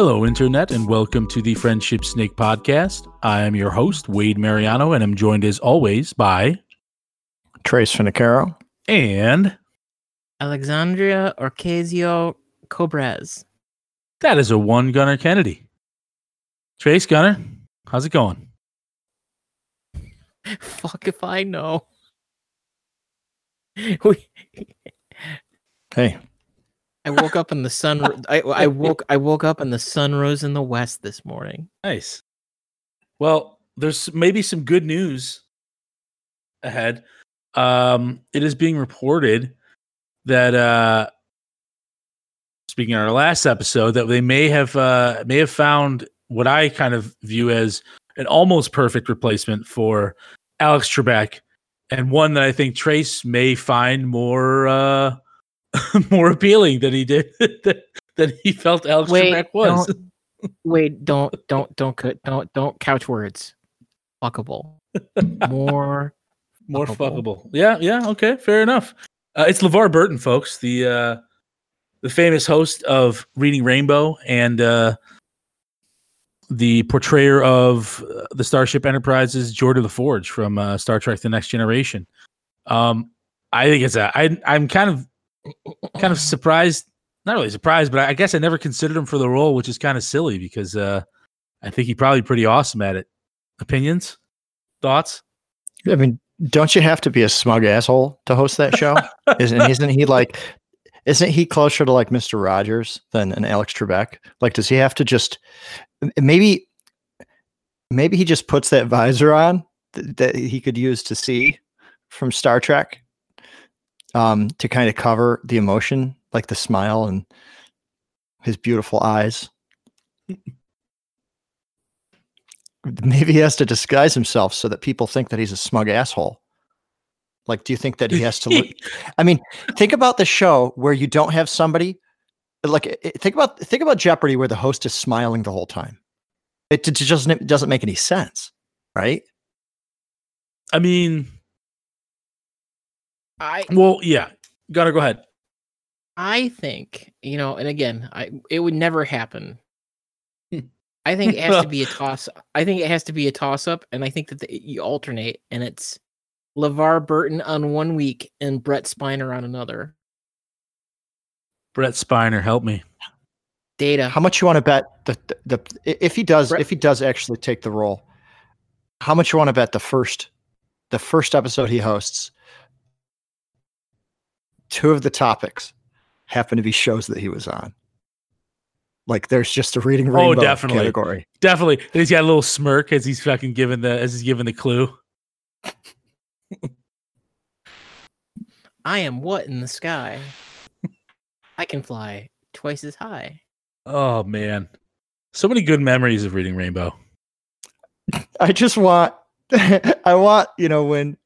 Hello, Internet, and welcome to the Friendship Snake Podcast. I am your host, Wade Mariano, and I'm joined as always by Trace Finicaro. and Alexandria Orcasio Cobraz. that is a one Gunnar Kennedy. Trace Gunnar, how's it going? Fuck if I know. We, Hey, I woke up and the sun. I, I woke. I woke up and the sun rose in the west this morning. Nice. Well, there's maybe some good news ahead. Um, it is being reported that uh speaking of our last episode, that they may have uh may have found what I kind of view as an almost perfect replacement for Alex Trebek, and one that I think Trace may find more uh more appealing than he did than he felt Alex Wait, Trebek was. don't- Wait, don't, don't, don't, cut, don't, don't couch words. Fuckable. More. More fuckable. fuckable. Yeah, yeah, okay, fair enough. Uh, it's LeVar Burton, folks, the uh, the famous host of Reading Rainbow and uh, the portrayer of uh, the Starship Enterprise's Geordi La Forge from uh, Star Trek: The Next Generation. Um, I think it's a. I, I'm kind of kind of surprised. Not really surprised, but I, guess I never considered him for the role, which is kind of silly because uh, I think he'd probably pretty awesome at it. Opinions, thoughts? I mean, don't you have to be a smug asshole to host that show? isn't isn't he like? Isn't he closer to like Mister Rogers than an Alex Trebek? Like, does he have to just maybe? Maybe he just puts that visor on th- that he could use to see from Star Trek, um, to kind of cover the emotion, like the smile and his beautiful eyes. Maybe he has to disguise himself so that people think that he's a smug asshole. Like, do you think that he has to look? I mean, think about the show where you don't have somebody. Like, think about think about Jeopardy, where the host is smiling the whole time. It, d- just doesn't it doesn't make any sense, right? I mean, I well, yeah. Gotta go ahead. I think you know, and again, I it would never happen. I think it has to be a toss. I think it has to be a toss up, and I think that the, you alternate, and it's LeVar Burton on one week and Brett Spiner on another. Brett Spiner, help me. Data. How much you want to bet the, the the if he does Brett- if he does actually take the role? How much you want to bet the first the first episode he hosts? Two of the topics happen to be shows that he was on. Like there's just a reading Oh, rainbow definitely. category. Definitely. And he's got a little smirk as he's fucking giving the as he's giving the clue. I am what in the sky? I can fly twice as high. Oh man. So many good memories of reading Rainbow. I just want I want, you know, when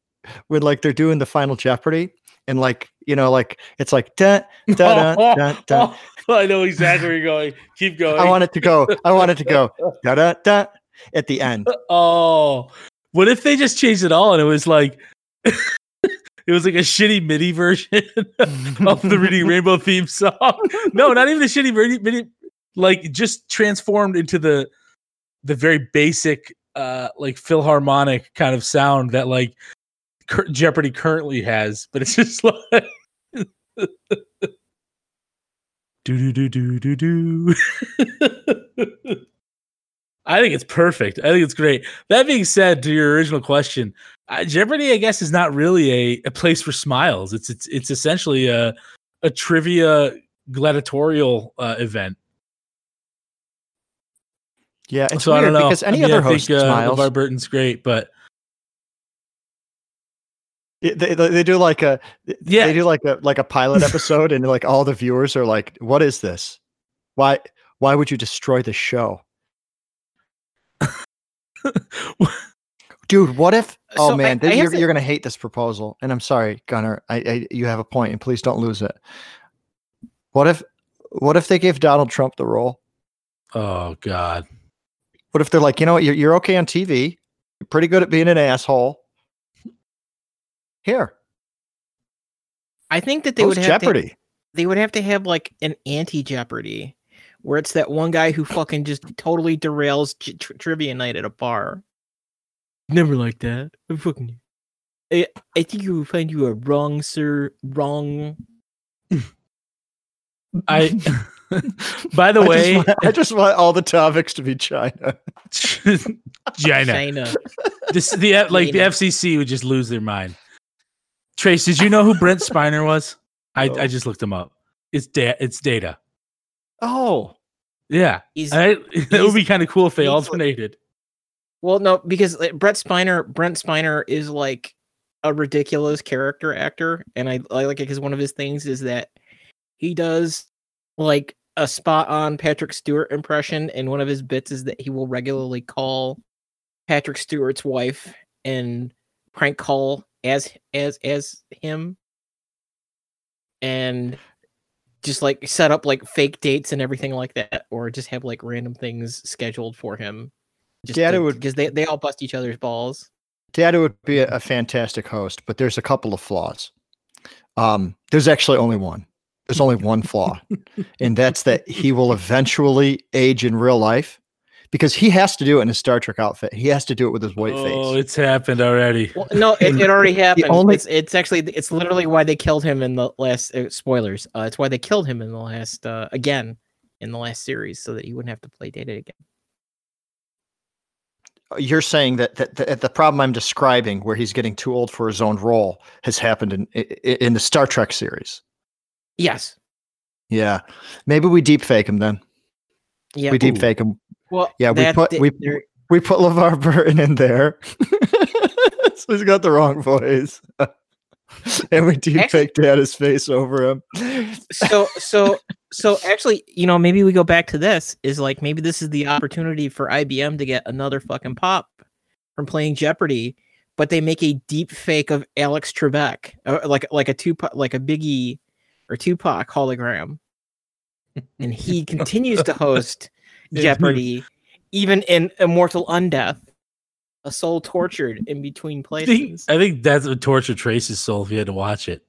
when like they're doing the final Jeopardy and like, you know, like it's like dun, dun, dun. Oh, I know exactly where you're going. Keep going. I want it to go. I want it to go da, da, da, at the end. Oh, what if they just changed it all and it was like it was like a shitty MIDI version of the Reading Rainbow theme song? No, not even a shitty MIDI, MIDI like just transformed into the the very basic uh like philharmonic kind of sound that like Jeopardy currently has, but it's just like do do do do do do. I think it's perfect. I think it's great. That being said, to your original question, uh, Jeopardy, I guess, is not really a, a place for smiles. It's it's it's essentially a a trivia gladiatorial uh, event. Yeah, it's so I weird don't know because I any mean, other I host think, uh, smiles. LeVar Burton's great, but It- They, they do like a Yeah. they do like a like a pilot episode and like all the viewers are like what is this? Why why would you destroy the show? Dude what if oh So man I have you're, to- you're gonna hate this proposal and i'm sorry gunner I, I you have a point and please don't lose it. What if what if they gave donald trump the role? Oh god, what if they're like you know what you're, you're okay on tv you're pretty good at being an asshole here I think that they host would have to, jeopardy they would have to have like an anti Jeopardy where it's that one guy who fucking just totally derails j- tr- trivia night at a bar. Never like that. I'm fucking. I, I think you will find you are wrong, sir. Wrong. I. By the I just way, want- I just want all the topics to be China. China. China. This the F- like the FCC would just lose their mind. Trace, did you know who Brent Spiner was? I, No. I just looked him up. It's da- it's data. Oh, Yeah, He's I, it would be kind of cool if they he's alternated. well, no, because Brett Spiner, Brent Spiner is like a ridiculous character actor, and I, I like it because one of his things is that he does like a spot on Patrick Stewart impression, and one of his bits is that he will regularly call Patrick Stewart's wife and prank call as as as him, and just like set up like fake dates and everything like that, or just have like random things scheduled for him. Just Yeah, it would- because they, they all bust each other's balls. data would be a, a fantastic host, but there's a couple of flaws. Um, there's actually only one. There's only one flaw, and that's that he will eventually age in real life because he has to do it in a Star Trek outfit. He has to do it with his white oh, face. Oh, it's happened already. Well, no, it, it already happened. only- it's, it's actually it's literally why they killed him in the last uh, spoilers. Uh, it's why they killed him in the last uh, again in the last series so that he wouldn't have to play Data again. You're saying that, that, that the problem I'm describing, where he's getting too old for his own role, has happened in i- i- in the Star Trek series. Yes. Yeah, maybe we deep fake him then. Yeah. we deep fake him. Well, Yeah, we put- we- We put LeVar Burton in there, so he's got the wrong voice, and we deep faked Data's face over him. so so so actually, you know, maybe we go back to this. Is like maybe this is the opportunity for IBM to get another fucking pop from playing Jeopardy, but they make a deep fake of Alex Trebek, uh, like like a Tupac, like a Biggie or Tupac hologram, and he continues to host Jeopardy, even in Immortal Undeath, a soul tortured in between I think, places. I think that's what torture Trace's soul if you had to watch it.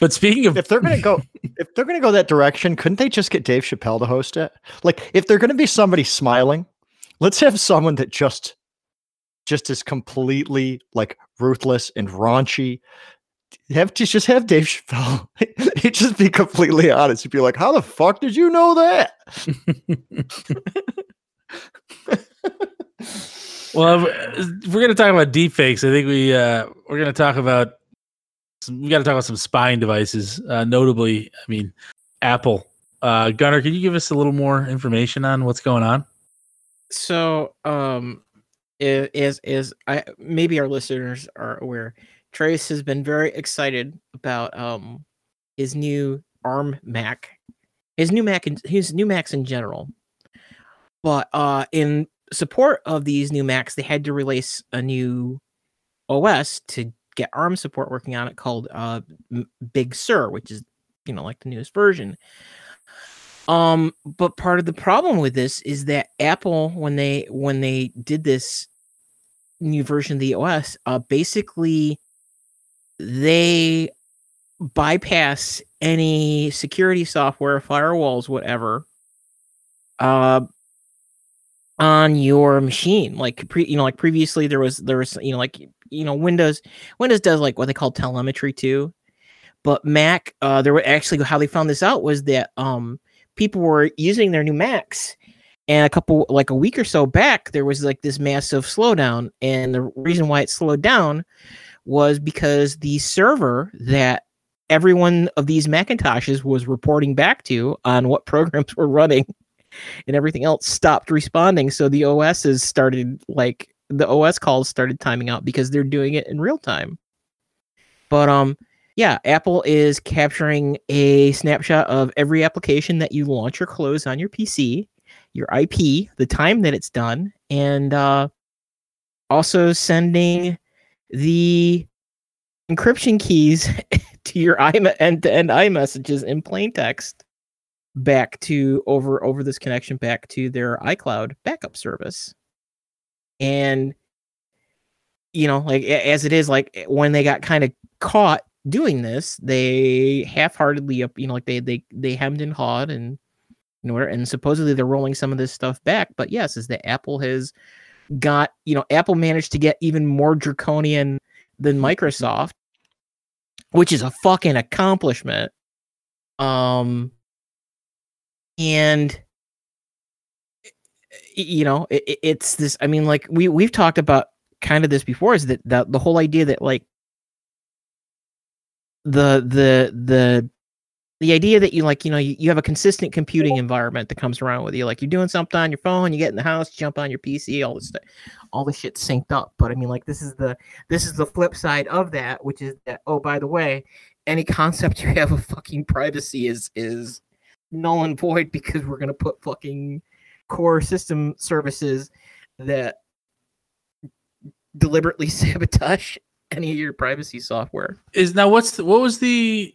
But speaking of if they're gonna go, if they're gonna go that direction, couldn't they just get Dave Chappelle to host it? Like, if they're gonna be somebody smiling, let's have someone that just, just is completely like ruthless and raunchy. Have to just have Dave Chappelle. He'd just be completely honest. He'd be like, "How the fuck did you know that?" Well, if if we're gonna talk about deepfakes. I think we uh, we're gonna talk about some, we got to talk about some spying devices. Uh, notably, I mean, Apple. Uh, Gunnar, can you give us a little more information on what's going on? so um i- is is i maybe our listeners are aware trace has been very excited about um his new arm mac his new mac and his new macs in general. But uh in support of these new macs they had to release a new os to get arm support working on it called uh big sur which is you know like the newest version. Um, but part of the problem with this is that Apple, when they when they did this new version of the OS, uh, basically they bypass any security software, firewalls, whatever, uh, on your machine. Like pre, you know, like previously there was there was you know like you know Windows Windows does like what they call telemetry too, but Mac, uh, there were actually how they found this out was that um people were using their new Macs. And a couple, like a week or so back, there was like this massive slowdown. And the reason why it slowed down was because the server that every one of these Macintoshes was reporting back to on what programs were running and everything else stopped responding. So the OSs started like the OS calls started timing out because they're doing it in real time. But um yeah, Apple is capturing a snapshot of every application that you launch or close on your PC, your IP, the time that it's done, and uh, also sending the encryption keys to your end-to-end iMessages in plain text back to over over this connection back to their iCloud backup service. And you know, like as it is, like eh, when they got kind of caught doing this, they half-heartedly, up- you know, like they they they hemmed and hawed and in order and supposedly they're rolling some of this stuff back but yes is that apple has got you know apple managed to get even more draconian than microsoft which is a fucking accomplishment. Um and you know it, it's this i mean like we we've talked about kind of this before is that the, the whole idea that like the the the the idea that you like you know you, you have a consistent computing environment that comes around with you like you're doing something on your phone you get in the house jump on your pc all this stuff all the shit synced up but i mean like this is the this is the flip side of that which is that oh by the way any concept you have of fucking privacy is is null and void because we're gonna put fucking core system services that deliberately sabotage any of your privacy software Is now what's the, what was the?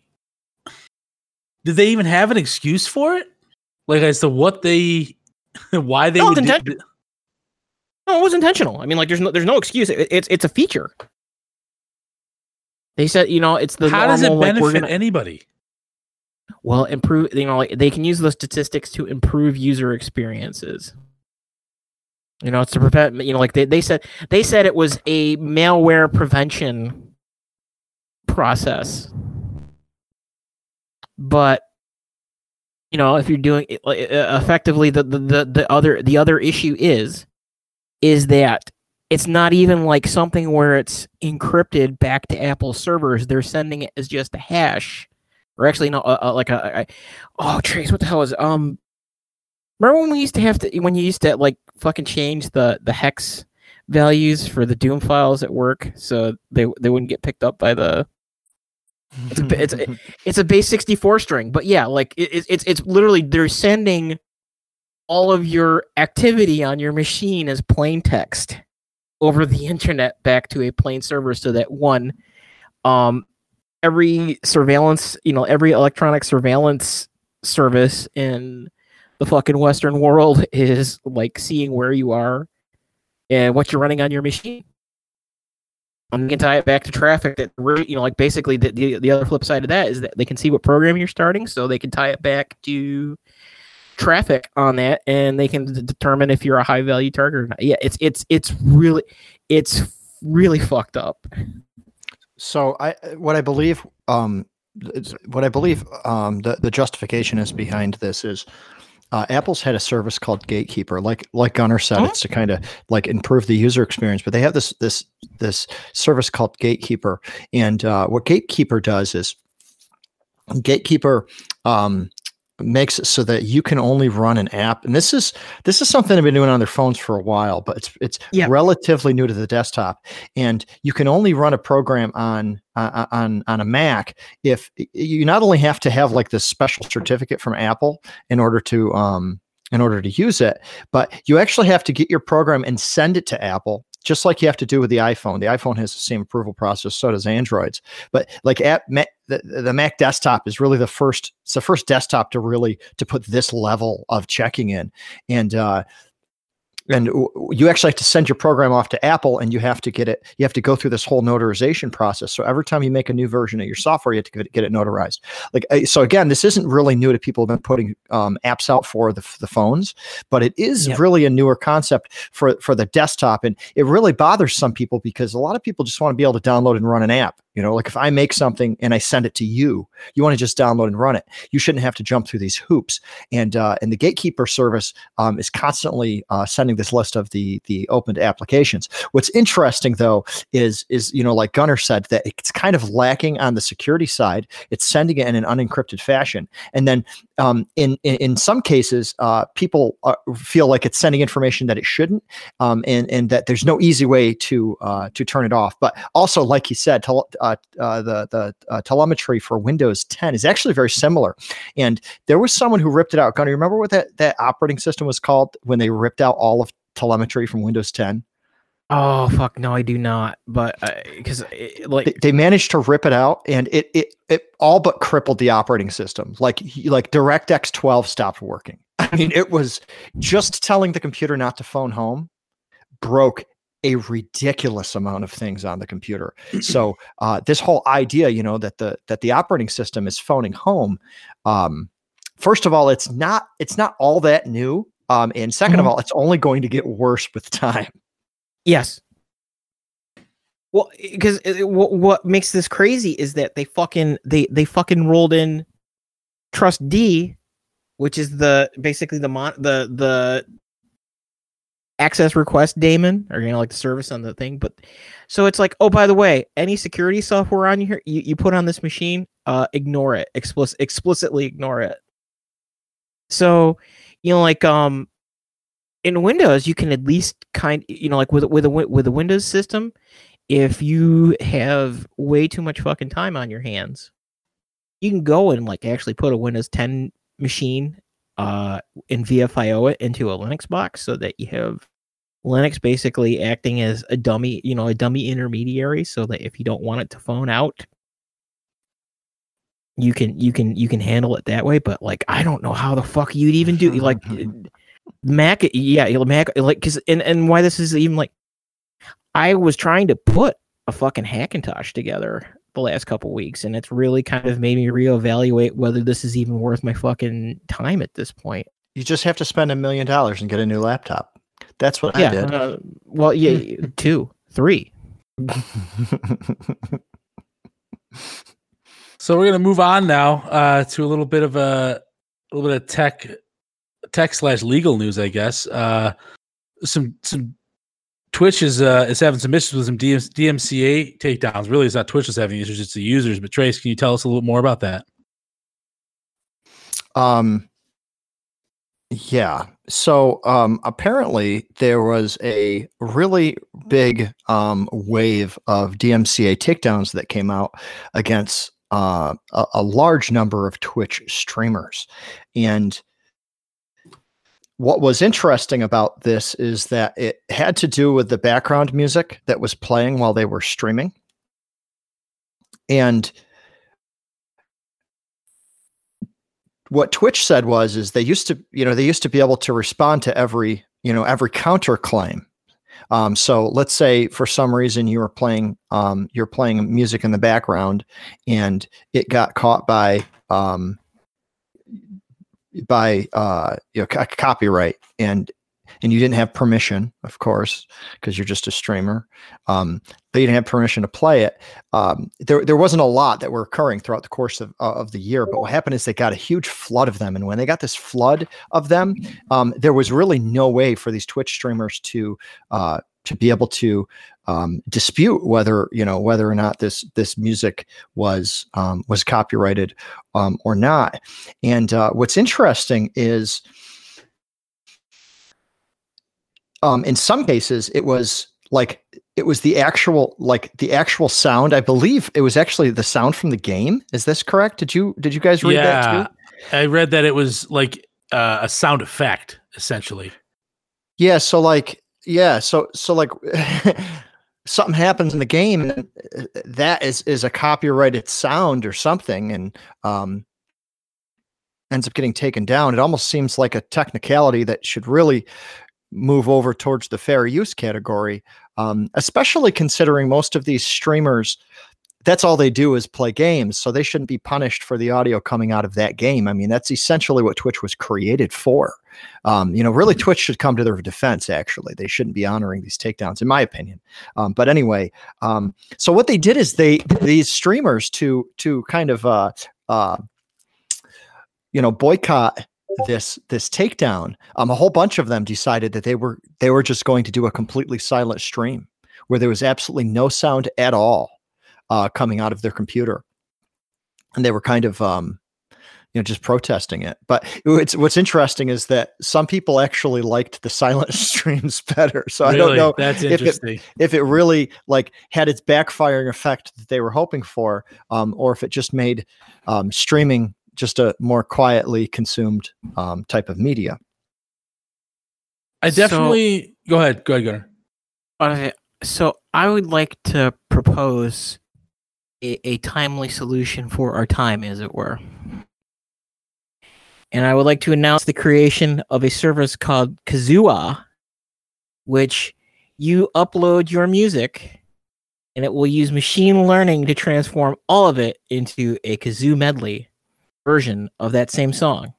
Did they even have an excuse for it? Like as to what they, why they No, would do-. No, it was intentional. I mean, like, there's no, there's no excuse. It, it's, it's a feature. They said, you know, it's the How does it normal, like, benefit gonna, anybody? well, improve. You know, like they can use those statistics to improve user experiences. You know, it's to prevent. You know, like they, they said, they said it was a malware prevention process. But you know, if you're doing effectively, the, the the the other the other issue is is that it's not even like something where it's encrypted back to Apple servers. They're sending it as just a hash, or actually, no, uh, uh, like a, a oh, Trace, what the hell is um? Remember when we used to have to when you used to like fucking change the the hex values for the Doom files at work so they they wouldn't get picked up by the it's a, it's a, it's a base 64 string but yeah like it- it's it's literally they're sending all of your activity on your machine as plain text over the internet back to a plain server so that one um every surveillance you know every electronic surveillance service in the fucking western world is like seeing where you are and what you're running on your machine and you can tie it back to traffic that you know like basically the, the the other flip side of that is that they can see what program you're starting so they can tie it back to traffic on that and they can d- determine if you're a high value target or not. Yeah it's it's it's really it's really fucked up. So I what I believe um what I believe um the, the justification is behind this is uh, Apple's had a service called Gatekeeper, like like Gunnar said, Oh. it's to kind of like improve the user experience. But they have this this this service called Gatekeeper, and uh, what Gatekeeper does is Gatekeeper um, makes it so that you can only run an app, and this is this is something they've been doing on their phones for a while, but it's it's Yeah. relatively new to the desktop, and you can only run a program on uh, on on a Mac if you not only have to have like this special certificate from Apple in order to um in order to use it, but you actually have to get your program and send it to Apple. Just like you have to do with the iPhone, the iPhone has the same approval process. So does Androids. But like at Ma- the, the Mac desktop is really the first. It's the first desktop to really to put this level of checking in, and uh, and you actually have to send your program off to Apple, and you have to get it. You have to go through this whole notarization process. So every time you make a new version of your software, you have to get it, get it notarized. Like uh, so, again, this isn't really new to people who've been putting um, apps out for the, the phones, but it is Yep. really a newer concept for for the desktop, and it really bothers some people because a lot of people just want to be able to download and run an app. You know, like if I make something and I send it to you, you want to just download and run it. You shouldn't have to jump through these hoops. And uh, and the Gatekeeper service um, is constantly uh, sending this list of the the opened applications. What's interesting though is is you know like Gunnar said that it's kind of lacking on the security side. It's sending it in an unencrypted fashion, and then um, in, in in some cases, uh, people uh, feel like it's sending information that it shouldn't, um, and and that there's no easy way to uh, to turn it off. But also, like he said, tel- uh, uh, the the uh, telemetry for Windows 10 is actually very similar. And there was someone who ripped it out. Gunnar, remember what that that operating system was called when they ripped out all of telemetry from Windows 10? oh fuck no i do not but because like They, they managed to rip it out, and it it it all but crippled the operating system. Like like DirectX 12 stopped working. I mean, it was just telling the computer not to phone home broke a ridiculous amount of things on the computer. So uh, this whole idea, you know, that the that the operating system is phoning home, um, first of all, it's not it's not all that new. Um, and 2nd of Mhm. all, it's only going to get worse with time. Yes. Well, because what what makes this crazy is that they fucking they they fucking rolled in trustd, which is the basically the mon the the access request daemon or you know like the service on the thing. But so it's like, oh by the way, any security software on here you, you put on this machine, uh, ignore it. Explicit explicitly ignore it. So you know like um in Windows, you can at least kind, you know, like with with a with a Windows system, if you have way too much fucking time on your hands, you can go and like actually put a Windows 10 machine uh and VFIO it into a Linux box so that you have Linux basically acting as a dummy, you know, a dummy intermediary so that if you don't want it to phone out, you can you can you can handle it that way, but like I don't know how the fuck you'd even do like eh, Mac, yeah, Mac, like, because and and why this is even like, I was trying to put a fucking Hackintosh together the last couple weeks, and it's really kind of made me reevaluate whether this is even worth my fucking time at this point. You just have to spend a million dollars and get a new laptop. That's what I yeah, did. uh, well, yeah, two, three. So we're gonna move on now uh, to a little bit of a, a little bit of tech, tech slash legal news, I guess. Uh, some some Twitch is uh, is having some issues with some DM, DMCA takedowns. Really, it's not Twitch that's having issues; it's the users. But Trace, can you tell us a little more about that? Um, yeah. So um, apparently there was a really big um, wave of DMCA takedowns that came out against uh, a, a large number of Twitch streamers, and what was interesting about this is that it had to do with the background music that was playing while they were streaming, and what Twitch said was is they used to you know they used to be able to respond to every you know every counterclaim. Um, so let's say for some reason you were playing um, you're playing music in the background and it got caught by um, by uh, you know co- copyright and and you didn't have permission, of course, because you're just a streamer. Um, you didn't have permission to play it. Um, there, there wasn't a lot that were occurring throughout the course of, uh, of the year. But what happened is they got a huge flood of them, and when they got this flood of them, um, there was really no way for these Twitch streamers to uh, to be able to um, dispute whether you know whether or not this this music was um, was copyrighted um, or not. And uh, what's interesting is um, in some cases it was like it was the actual like the actual sound. I believe it was actually the sound from the game. Is this correct? Did you did you guys read that yeah, too? I read that it was like uh, a sound effect, essentially. yeah so like yeah so so like something happens in the game and uh, that is is a copyrighted sound or something and um ends up getting taken down. It almost seems like a technicality that should really move over towards the fair use category um, especially considering most of these streamers that's all they do is play games so they shouldn't be punished for the audio coming out of that game. I mean that's essentially what twitch was created for. Um, you know really twitch should come to their defense actually. They shouldn't be honoring these takedowns in my opinion. Um, but anyway um, so what they did is they these streamers to to kind of uh, uh, you know boycott this this takedown um a whole bunch of them decided that they were they were just going to do a completely silent stream where there was absolutely no sound at all uh coming out of their computer. And they were kind of um you know just protesting it. But it's what's interesting is that some people actually liked the silent streams better. So i don't know That's if it- if it really like had its backfiring effect that they were hoping for um, or if it just made um, streaming just a more quietly consumed um, type of media I So- definitely go ahead. Go ahead, Gunnar. Okay, so I would like to propose a, a timely solution for our time, as it were. And I would like to announce the creation of a service called Kazua, which you upload your music and it will use machine learning to transform all of it into a kazoo medley version of that same song.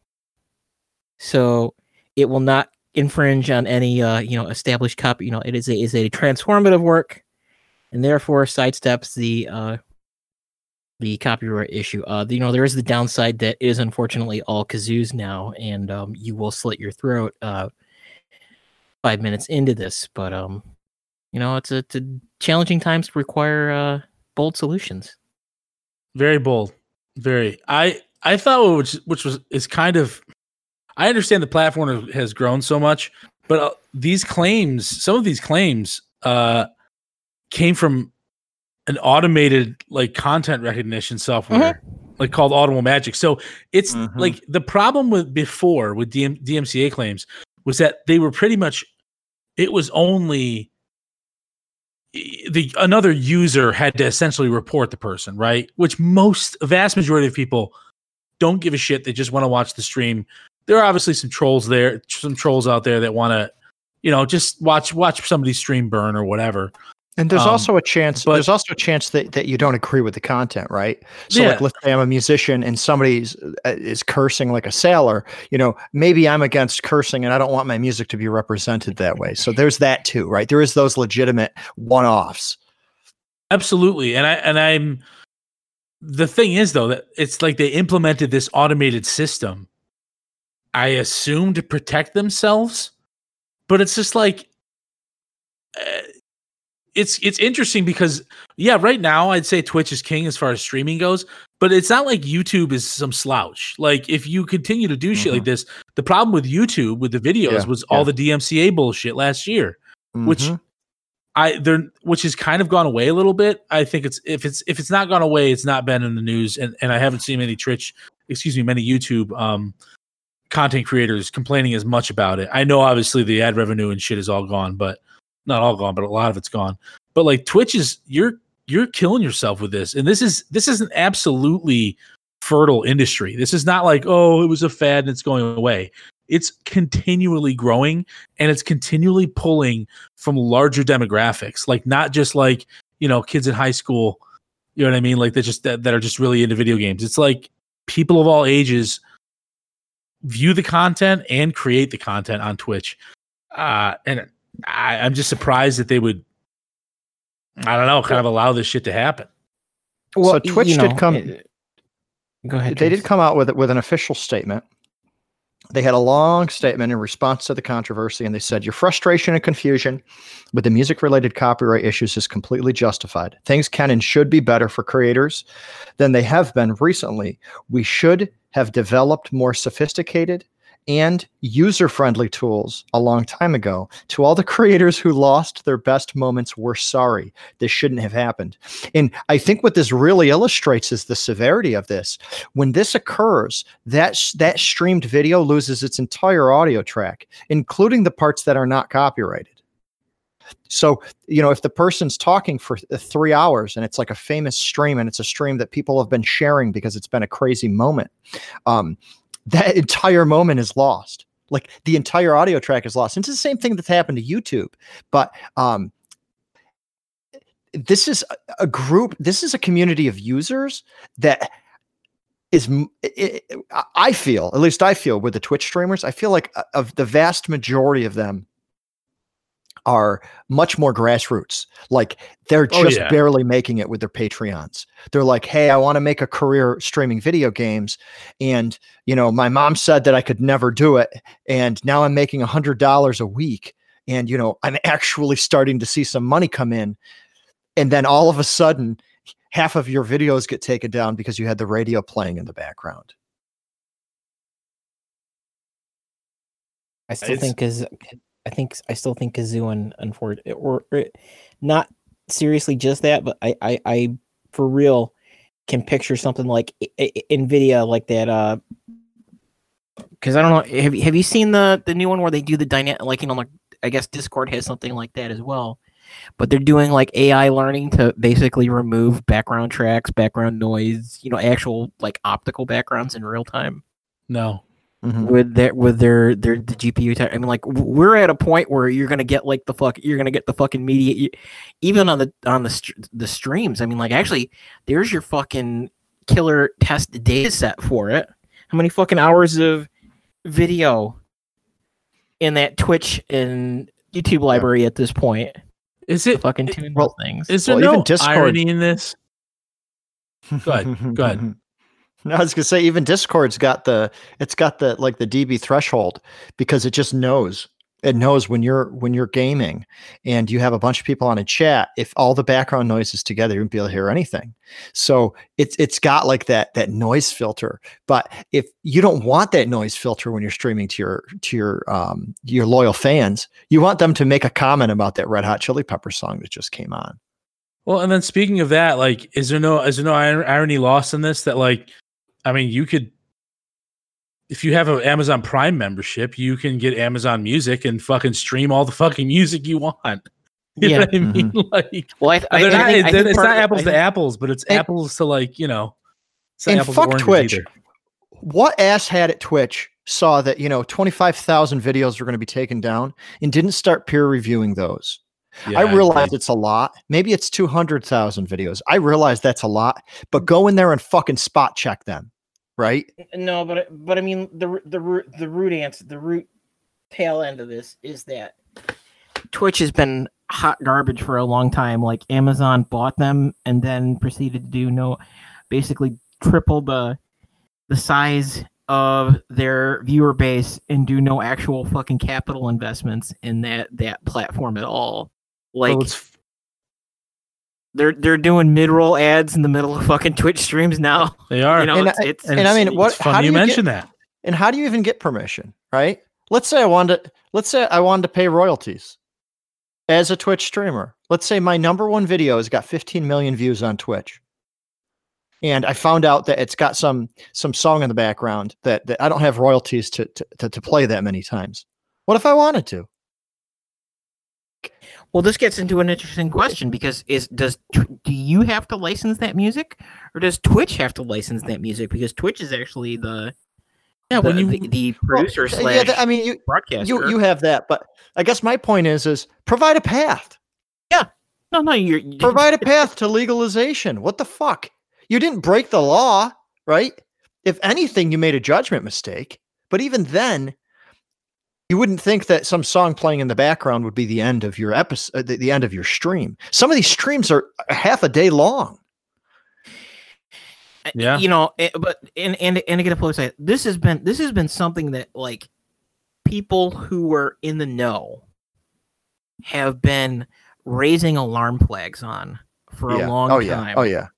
so it will not infringe on any uh, you know established copy. You know, it is a is a transformative work, and therefore sidesteps the uh, the copyright issue. Uh, you know, there is the downside that is unfortunately all kazoos now, and um, you will slit your throat uh, five minutes into this. But um, you know, it's a, it's a challenging times require uh, bold solutions. Very bold. Very. I I thought which which was is kind of. I understand the platform has grown so much, but uh, these claims, some of these claims, uh, came from an automated like content recognition software, mm-hmm. like called Audible Magic. So it's mm-hmm. like the problem with before with DM, DMCA claims was that they were pretty much. It was only the another user had to essentially report the person, right? Which most vast majority of people don't give a shit. They just want to watch the stream. There are obviously some trolls there, some trolls out there that want to, you know, just watch watch somebody stream burn or whatever. And there's um, also a chance. But, there's also a chance that, that you don't agree with the content, right? So, yeah. like, let's say I'm a musician and somebody uh, is cursing like a sailor. You know, maybe I'm against cursing, and I don't want my music to be represented that way. So there's that too, right? There is those legitimate one-offs. Absolutely, and I and I'm. The thing is, though, that it's like they implemented this automated system. I assume to protect themselves, but it's just like. Uh, it's it's interesting because yeah, right now I'd say Twitch is king as far as streaming goes, but it's not like YouTube is some slouch. Like if you continue to do mm-hmm. shit like mm-hmm. this, the problem with YouTube with the videos yeah, was yeah. all the DMCA bullshit last year, mm-hmm. which I there which has kind of gone away a little bit. I think it's if it's if it's not gone away, it's not been in the news, and and I haven't seen many Twitch, excuse me, many YouTube um content creators complaining as much about it. I know obviously the ad revenue and shit is all gone, but not all gone, but a lot of it's gone. But like Twitch is you're you're killing yourself with this. And this is this is an absolutely fertile industry. This is not like, oh, it was a fad and it's going away. It's continually growing and it's continually pulling from larger demographics, like not just like, you know, kids in high school, you know what I mean? Like they just that, that are just really into video games. It's like people of all ages view the content and create the content on Twitch. Uh, and I, I'm just surprised that they would, I don't know, kind of allow this shit to happen. Well, so Twitch you know, did come. It, go ahead. They James. did come out with with an official statement. They had a long statement in response to the controversy, and they said, Your frustration and confusion with the music related copyright issues is completely justified. Things can and should be better for creators than they have been recently. We should have developed more sophisticated and user friendly tools a long time ago. To all the creators who lost their best moments, we're sorry. This shouldn't have happened. And I think what this really illustrates is the severity of this. When this occurs, that, that streamed video loses its entire audio track, including the parts that are not copyrighted. So, you know, if the person's talking for three hours and it's like a famous stream and it's a stream that people have been sharing because it's been a crazy moment, um, that entire moment is lost. Like the entire audio track is lost. And it's the same thing that's happened to YouTube. But um, this is a group, this is a community of users that is it, I feel, at least I feel with the Twitch streamers, I feel like uh, of the vast majority of them are much more grassroots. Like they're oh, just oh, yeah. barely making it with their Patreons. They're like, "Hey, I want to make a career streaming video games, and you know, my mom said that I could never do it, and now I'm making a hundred dollars a week, and you know, I'm actually starting to see some money come in, and then all of a sudden." Half of your videos get taken down because you had the radio playing in the background. I still it's, think is I think I still think Kazoo and unfortunately or, or, not seriously just that, but I, I I for real can picture something like Nvidia like that. Uh, because I don't know. Have have you seen the the new one where they do the dynamic like you know like I guess Discord has something like that as well, but they're doing like AI learning to basically remove background tracks, background noise, you know, actual like optical backgrounds in real time. No, Mm-hmm. with their with their their the GPU. T- I mean, like we're at a point where you're gonna get like the fuck you're gonna get the fucking media, even on the on the the streams. I mean, like actually, there's your fucking killer test data set for it. How many fucking hours of video in that Twitch and YouTube library at this point. Is To it? fucking tune well, those things. Is there Well, even no Discord- irony in this? Go ahead, go ahead. No, I was gonna say even Discord's got the it's got the like the DB threshold because it just knows it knows when you're when you're gaming and you have a bunch of people on a chat if all the background noise is together you won't be able to hear anything so it's it's got like that that noise filter but if you don't want that noise filter when you're streaming to your to your um your loyal fans you want them to make a comment about that red hot chili pepper song that just came on Well, and then speaking of that, like, is there no is there no irony lost in this? That like, I mean, you could, if you have an Amazon Prime membership, you can get Amazon Music and fucking stream all the fucking music you want. You know Yeah. what I mean? Mm-hmm. Like, well, I, I, they're I not, think- I it's, think it's part not apples I to apples, but it's And- apples to like you know, and fuck Twitch. either. what ass had at Twitch saw that you know 25,000 videos were going to be taken down and didn't start peer reviewing those. Yeah, I realize agree. it's a lot. Maybe it's 200,000 videos. I realize that's a lot, but go in there and fucking spot check them, right? No, but but I mean the the root the root answer the root tail end of this is that Twitch has been hot garbage for a long time. Like Amazon bought them and then proceeded to do no, basically triple the the size of their viewer base and do no actual fucking capital investments in that that platform at all. Like Well, they're they're doing mid roll ads in the middle of fucking Twitch streams now. they are. You know, And it's, I- it's and I mean, it's- what- funny how do you you mention that. And how do you even get permission, right? Let's say I wanted let's say I wanted to pay royalties as a Twitch streamer. Let's say my number one video has got 15 million views on Twitch. And I found out that it's got some some song in the background that, that I don't have royalties to, to to to play that many times. What if I wanted to? Well, this gets into an interesting question because is does do you have to license that music, or does Twitch have to license that music? Because Twitch is actually the Yeah, the, when you the, the producer Well, slash yeah, th- I mean you broadcaster. you you have that, but I guess my point is is provide a path. Yeah, no, no, you're you- provide a path to legalization. What the fuck? You didn't break the law, right? If anything, you made a judgment mistake. But even then, you wouldn't think that some song playing in the background would be the end of your episode, the, the end of your stream. Some of these streams are half a day long. Yeah. you know, eh, but and and and again, to say this has been this has been something that like people who were in the know have been raising alarm flags on for yeah. a long oh time. yeah. Oh yeah.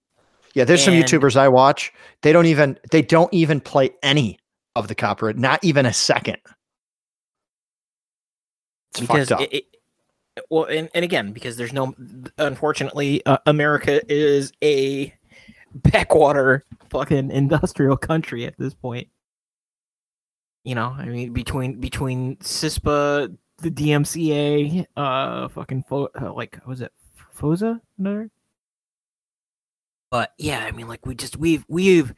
Yeah. There's some YouTubers I watch. They don't even they don't even play any of the copyright, not even a second. It's because fucked up. it, it, well and, and again because there's no unfortunately uh, america is a backwater fucking industrial country at this point. You know i mean between between cispa the dmca uh fucking fo- uh, like was it foza another? But yeah i mean like we just we've we've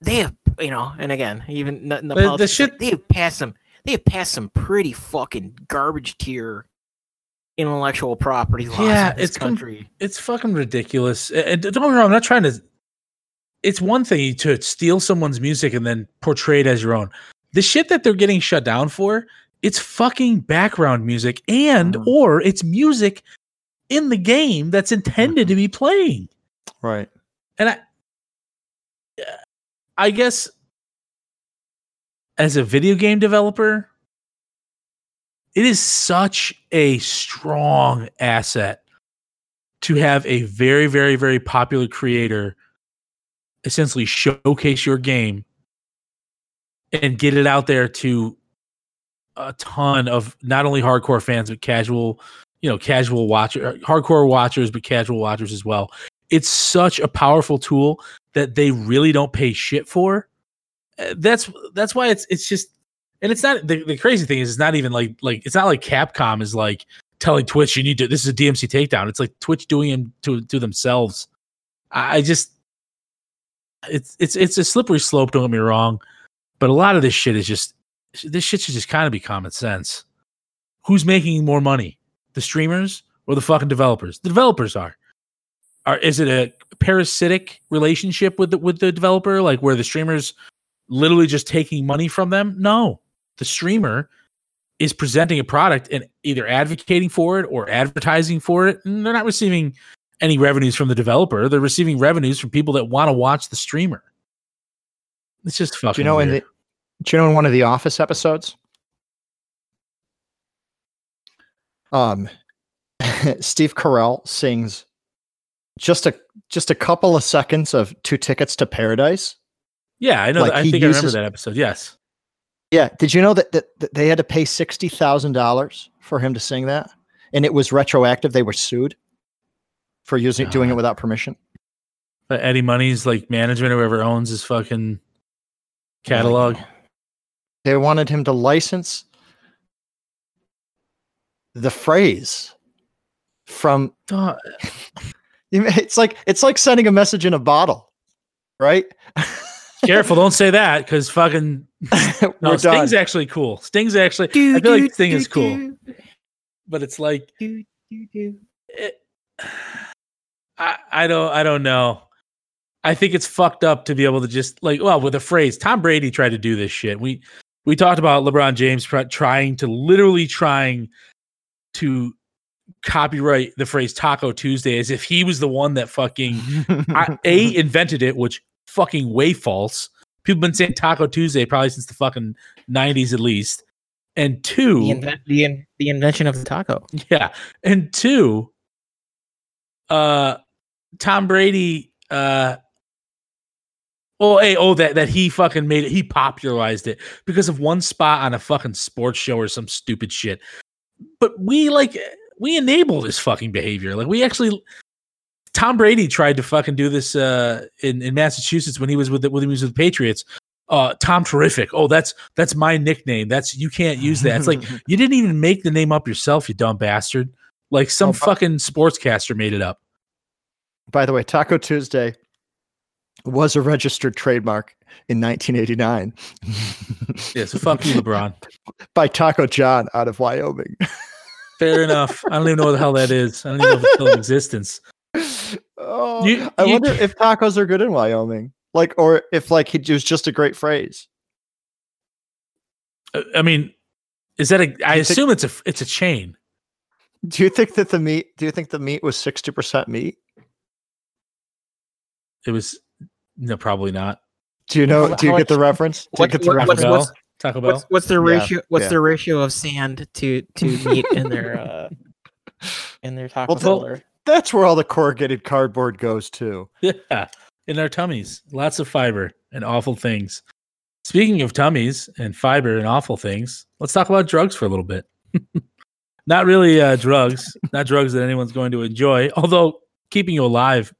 they have you know and again even in the But the shit- like, they have passed some they have passed some pretty fucking garbage tier intellectual property laws Yeah, in this it's com- country. it's fucking ridiculous. And don't get me wrong, I'm not trying to. It's one thing to steal someone's music and then portray it as your own. The shit that they're getting shut down for, it's fucking background music and Mhm. or it's music in the game that's intended to be playing. right. And I, I guess, as a video game developer, it is such a strong asset to have a very, very, very popular creator essentially showcase your game and get it out there to a ton of not only hardcore fans but casual, you know, casual watcher, hardcore watchers but casual watchers as well. It's such a powerful tool that they really don't pay shit for. That's that's why it's it's just and it's not the, the crazy thing is it's not even like like it's not like Capcom is like telling Twitch you need to this is a DMC takedown. It's like Twitch doing it to to themselves. I I just it's it's it's a slippery slope. Don't get me wrong, but a lot of this shit is just this shit should just kind of be common sense. Who's making more money, the streamers or the fucking developers? The developers are. Are is it a parasitic relationship with the with the developer, like where the streamers literally just taking money from them? No, the streamer is presenting a product and either advocating for it or advertising for it, and they're not receiving any revenues from the developer. They're receiving revenues from people that want to watch the streamer. It's just fucking. Do you know weird. in the do you know in one of the office episodes? Um Steve Carell sings just a just a couple of seconds of two tickets to paradise. Yeah, I know. like that- I think I remember that episode. Yes. Yeah. Did you know that, that, that they had to pay sixty thousand dollars for him to sing that? And it was retroactive. They were sued for using doing it without permission. But Eddie Money's like management, or whoever owns his fucking catalog. They wanted him to license the phrase from. It's like it's like sending a message in a bottle, right? Careful, don't say that because fucking no. done. Sting's actually cool. Sting's actually. I feel like Sting is cool, but it's like it, I I don't I don't know. I think it's fucked up to be able to just like well with a phrase. Tom Brady tried to do this shit. We we talked about LeBron James try- trying to literally trying to copyright the phrase Taco Tuesday as if he was the one that fucking I, a invented it, which fucking way false. People been saying Taco Tuesday probably since the fucking nineties at least. And two, The, invent, the, in, the invention of the taco. yeah. And two, uh Tom Brady uh Oh, hey, oh, that that he fucking made it. He popularized it because of one spot on a fucking sports show or some stupid shit. But we like we enable this fucking behavior. Like we actually, Tom Brady tried to fucking do this uh in in Massachusetts when he was with the, when he was with the Patriots. Uh, Tom Terrific. Oh, that's that's my nickname. That's you can't use that. It's like you didn't even make the name up yourself, you dumb bastard. Like some Oh, fucking sportscaster made it up. By the way, Taco Tuesday was a registered trademark in 1989 Yeah, so fuck you, LeBron. by Taco John out of Wyoming. Fair enough. I don't even know what the hell that is. I don't even know if it's still in existence. Oh, You- I you wonder ca- if tacos are good in Wyoming, like, or if like it was just a great phrase. Uh, I mean, is that a? I you think- assume it's a it's a chain. Do you think that the meat? Do you think the meat was 60 percent meat? It was no, probably not. Do you know? Do you get the reference? Do you get the what- Taco what's- Bell. what's- Taco Bell. What's, what's the Yeah, ratio? What's yeah. the ratio of sand to to meat in their uh, in their taco Well, the- cellar? That's where all the corrugated cardboard goes to. Yeah, in our tummies, lots of fiber and awful things. Speaking of tummies and fiber and awful things, let's talk about drugs for a little bit. not really uh, drugs, not drugs that anyone's going to enjoy. Although keeping you alive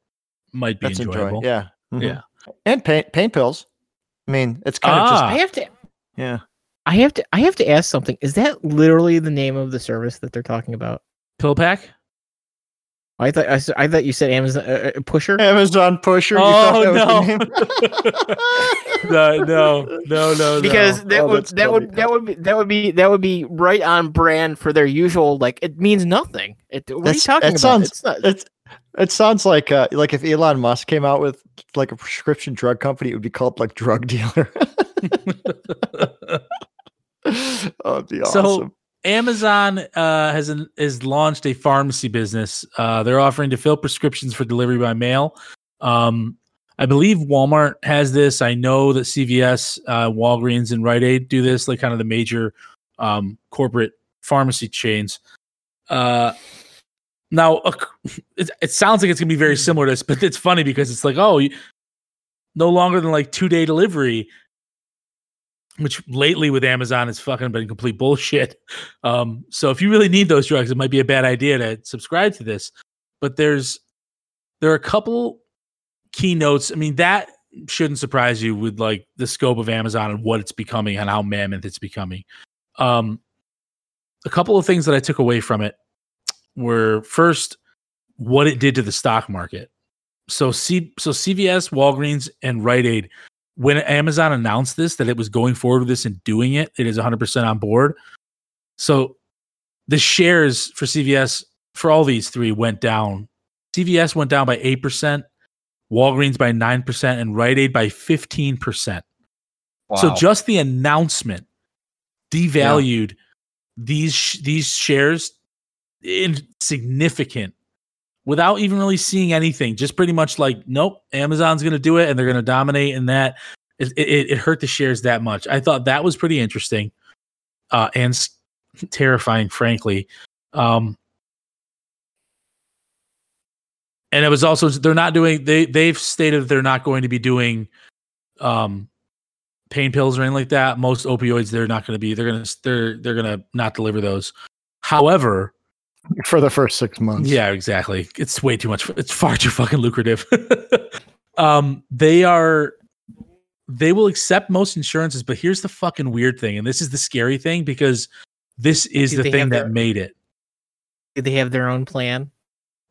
might be That's enjoyable. enjoyable. Yeah. Mhm. Yeah. And pain pain pills. I mean, it's kind of Ah. just I have to. yeah. I have to. I have to ask something. Is that literally the name of the service that they're talking about? PillPack. I thought I, s- I thought you said Amazon uh, uh, pusher. Amazon pusher. you Oh, thought that was the no, no, no, no. because no. that Oh, would that funny. would that would be that would be that would be right on brand for their usual like it means nothing. It, what are you talking that about? sounds- it's not, It's it sounds like uh, like if Elon Musk came out with like a prescription drug company, it would be called like drug dealer. oh, it'd be So- awesome. Amazon uh, has an, has launched a pharmacy business. Uh, they're offering to fill prescriptions for delivery by mail. Um, I believe Walmart has this. I know that CVS, uh, Walgreens, and Rite Aid do this, like kind of the major um, corporate pharmacy chains. Uh, now, it, it sounds like it's gonna be very similar to this, but it's funny because it's like, oh, you, no longer than like two day delivery, which lately with Amazon has fucking been complete bullshit. Um, so if you really need those drugs, it might be a bad idea to subscribe to this. But there's there are a couple keynotes. I mean, that shouldn't surprise you with like the scope of Amazon and what it's becoming and how mammoth it's becoming. Um, a couple of things that I took away from it were first what it did to the stock market. So C so CVS, Walgreens, and Rite Aid when Amazon announced this that it was going forward with this and doing it, it is 100% on board. So the shares for CVS for all these three went down. CVS went down by 8%, Walgreens by 9%, and Rite Aid by 15%. Wow. So just the announcement devalued these sh- these shares in significant without even really seeing anything. Just pretty much like, nope, Amazon's going to do it and they're going to dominate, and that it, it, it hurt the shares that much. I thought that was pretty interesting uh, and s- terrifying, frankly. Um, and it was also they're not doing they they've stated they're not going to be doing um pain pills or anything like that most opioids they're not going to be they're going to they're they're going to not deliver those however for the first six months. yeah exactly. It's way too much. It's far too fucking lucrative. Um they are they will accept most insurances but here's the fucking weird thing and this is the scary thing because this is Do the thing that their- made it. Do they have their own plan?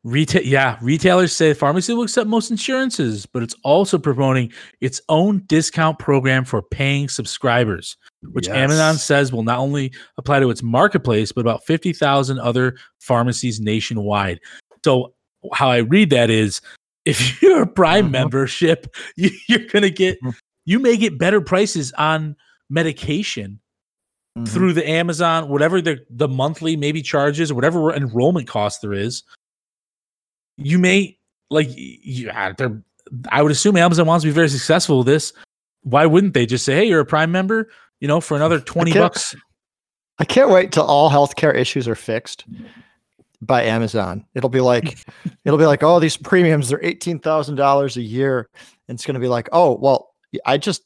Retail, yeah, retailers say pharmacy will accept most insurances, but it's also promoting its own discount program for paying subscribers, which Yes. Amazon says will not only apply to its marketplace, but about 50,000 other pharmacies nationwide. So, how I read that is if you're a Prime Mhm. membership, you, you're going to get, Mhm. you may get better prices on medication Mhm. through the Amazon, whatever the the monthly maybe charges or whatever enrollment cost there is. You may like you, ah, I would assume Amazon wants to be very successful with this. Why wouldn't they just say, "Hey, you're a Prime member, you know, for another twenty can't- bucks"? I can't wait till all healthcare issues are fixed by Amazon. It'll be like, it'll be like, oh, these premiums they're eighteen thousand dollars a year, and it's going to be like, oh, well, I just,